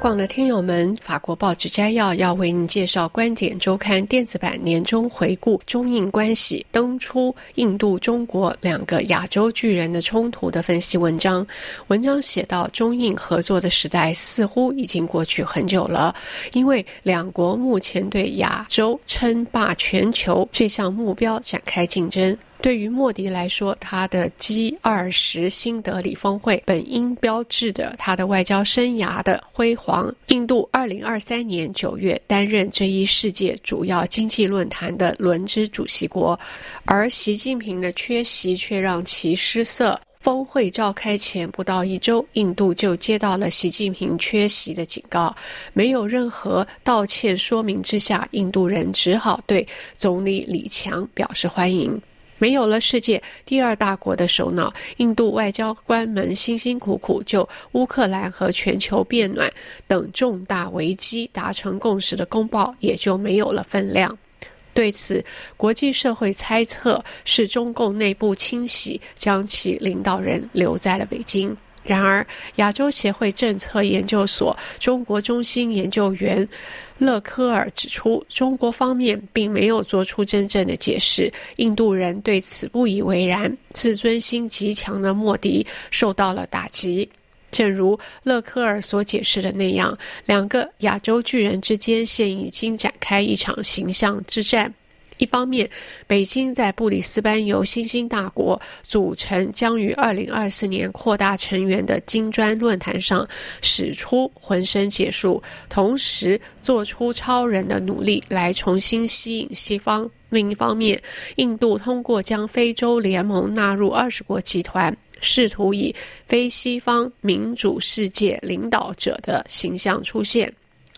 广的听友们，法国报纸摘要要为您介绍《观点周刊》电子版年终回顾中印关系，登出印度、中国两个亚洲巨人的冲突的分析文章。文章写到，中印合作的时代似乎已经过去很久了，因为两国目前对亚洲称霸全球这项目标展开竞争。对于莫迪来说，他的 G 二十新德里峰会本应标志着他的外交生涯的辉煌。印度二零二三年九月担任这一世界主要经济论坛的轮值主席国，而习近平的缺席却让其失色。峰会召开前不到一周，印度就接到了习近平缺席的警告，没有任何道歉说明之下，印度人只好对总理李强表示欢迎。没有了世界第二大国的首脑，印度外交官们辛辛苦苦就乌克兰和全球变暖等重大危机达成共识的公报也就没有了分量。对此，国际社会猜测是中共内部清洗，将其领导人留在了北京。然而，亚洲协会政策研究所中国中心研究员。勒科尔指出，中国方面并没有做出真正的解释，印度人对此不以为然。自尊心极强的莫迪受到了打击，正如勒科尔所解释的那样，两个亚洲巨人之间现已经展开一场形象之战。一方面，北京在布里斯班由新兴大国组成、将于二零二四年扩大成员的金砖论坛上使出浑身解数，同时做出超人的努力来重新吸引西方。另一方面，印度通过将非洲联盟纳入二十国集团，试图以非西方民主世界领导者的形象出现。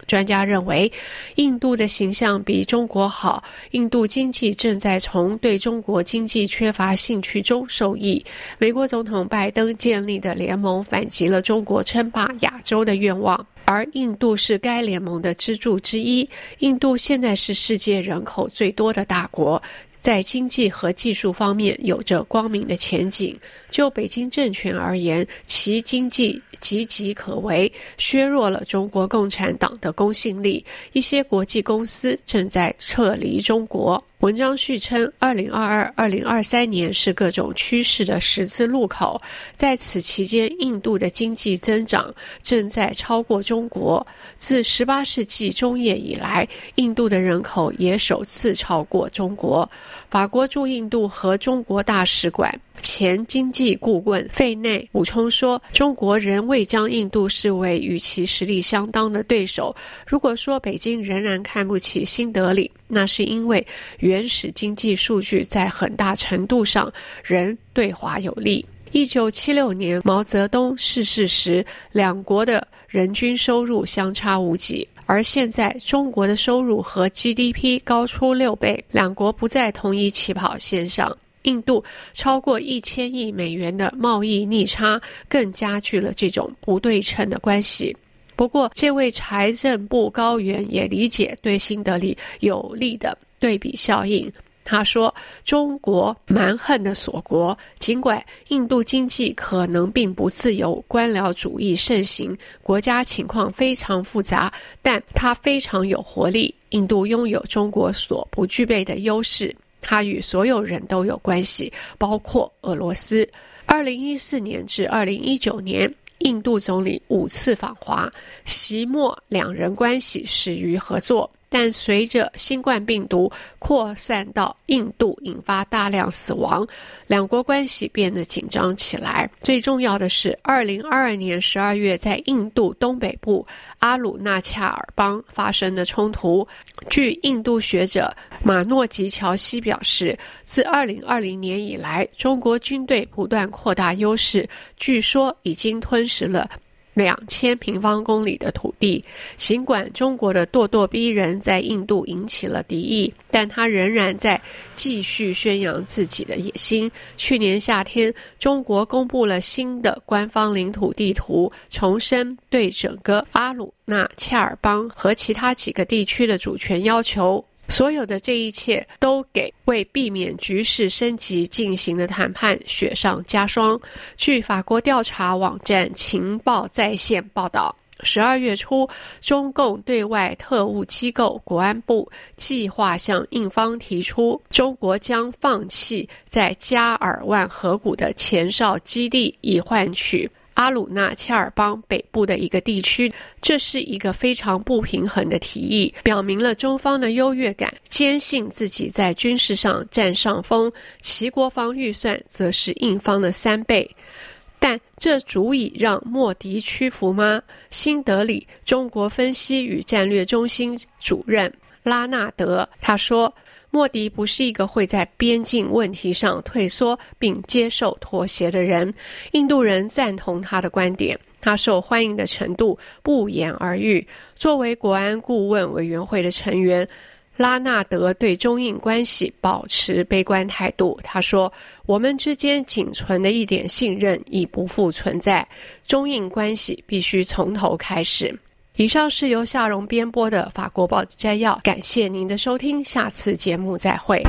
专家认为，印度的形象比中国好。印度经济正在从对中国经济缺乏兴趣中受益。美国总统拜登建立的联盟反击了中国称霸亚洲的愿望，而印度是该联盟的支柱之一。印度现在是世界人口最多的大国。在经济和技术方面有着光明的前景。就北京政权而言，其经济岌岌可危，削弱了中国共产党的公信力。一些国际公司正在撤离中国。文章续称，二零二二、二零二三年是各种趋势的十字路口，在此期间，印度的经济增长正在超过中国。自十八世纪中叶以来，印度的人口也首次超过中国。法国驻印度和中国大使馆。前经济顾问费内补充说：“中国仍未将印度视为与其实力相当的对手。如果说北京仍然看不起新德里，那是因为原始经济数据在很大程度上仍对华有利。一九七六年毛泽东逝世时，两国的人均收入相差无几，而现在中国的收入和 GDP 高出六倍，两国不在同一起跑线上。”印度超过一千亿美元的贸易逆差，更加剧了这种不对称的关系。不过，这位财政部高员也理解对新德里有利的对比效应。他说：“中国蛮横的锁国，尽管印度经济可能并不自由，官僚主义盛行，国家情况非常复杂，但它非常有活力。印度拥有中国所不具备的优势。”他与所有人都有关系，包括俄罗斯。二零一四年至二零一九年，印度总理五次访华，习末两人关系始于合作。但随着新冠病毒扩散到印度，引发大量死亡，两国关系变得紧张起来。最重要的是，二零二二年十二月在印度东北部阿鲁纳恰尔邦发生的冲突。据印度学者马诺吉乔西表示，自二零二零年以来，中国军队不断扩大优势，据说已经吞噬了。两千平方公里的土地，尽管中国的咄咄逼人在印度引起了敌意，但他仍然在继续宣扬自己的野心。去年夏天，中国公布了新的官方领土地图，重申对整个阿鲁纳恰尔邦和其他几个地区的主权要求。所有的这一切都给为避免局势升级进行的谈判雪上加霜。据法国调查网站情报在线报道，十二月初，中共对外特务机构国安部计划向印方提出，中国将放弃在加尔万河谷的前哨基地，以换取阿鲁纳切尔邦北部的一个地区。这是一个非常不平衡的提议，表明了中方的优越感，坚信自己在军事上占上风，其国防预算则是印方的三倍。但这足以让莫迪屈服吗？新德里中国分析与战略中心主任拉纳德他说：“莫迪不是一个会在边境问题上退缩并接受妥协的人。”印度人赞同他的观点，他受欢迎的程度不言而喻。作为国安顾问委员会的成员。拉纳德对中印关系保持悲观态度。他说：“我们之间仅存的一点信任已不复存在，中印关系必须从头开始。”以上是由夏荣编播的法国报摘要，感谢您的收听，下次节目再会。